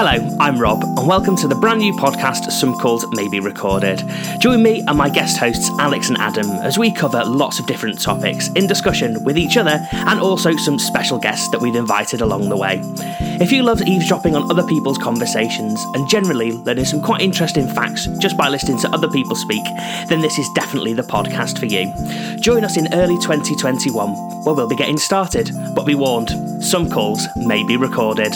Hello, I'm Rob, and welcome to the brand new podcast Some Calls May Be Recorded. Join me and my guest hosts Alex and Adam as we cover lots of different topics in discussion with each other and also some special guests that we've invited along the way. If you love eavesdropping on other people's conversations and generally learning some quite interesting facts just by listening to other people speak, then this is definitely the podcast for you. Join us in early 2021 where we'll be getting started, but be warned, some calls may be recorded.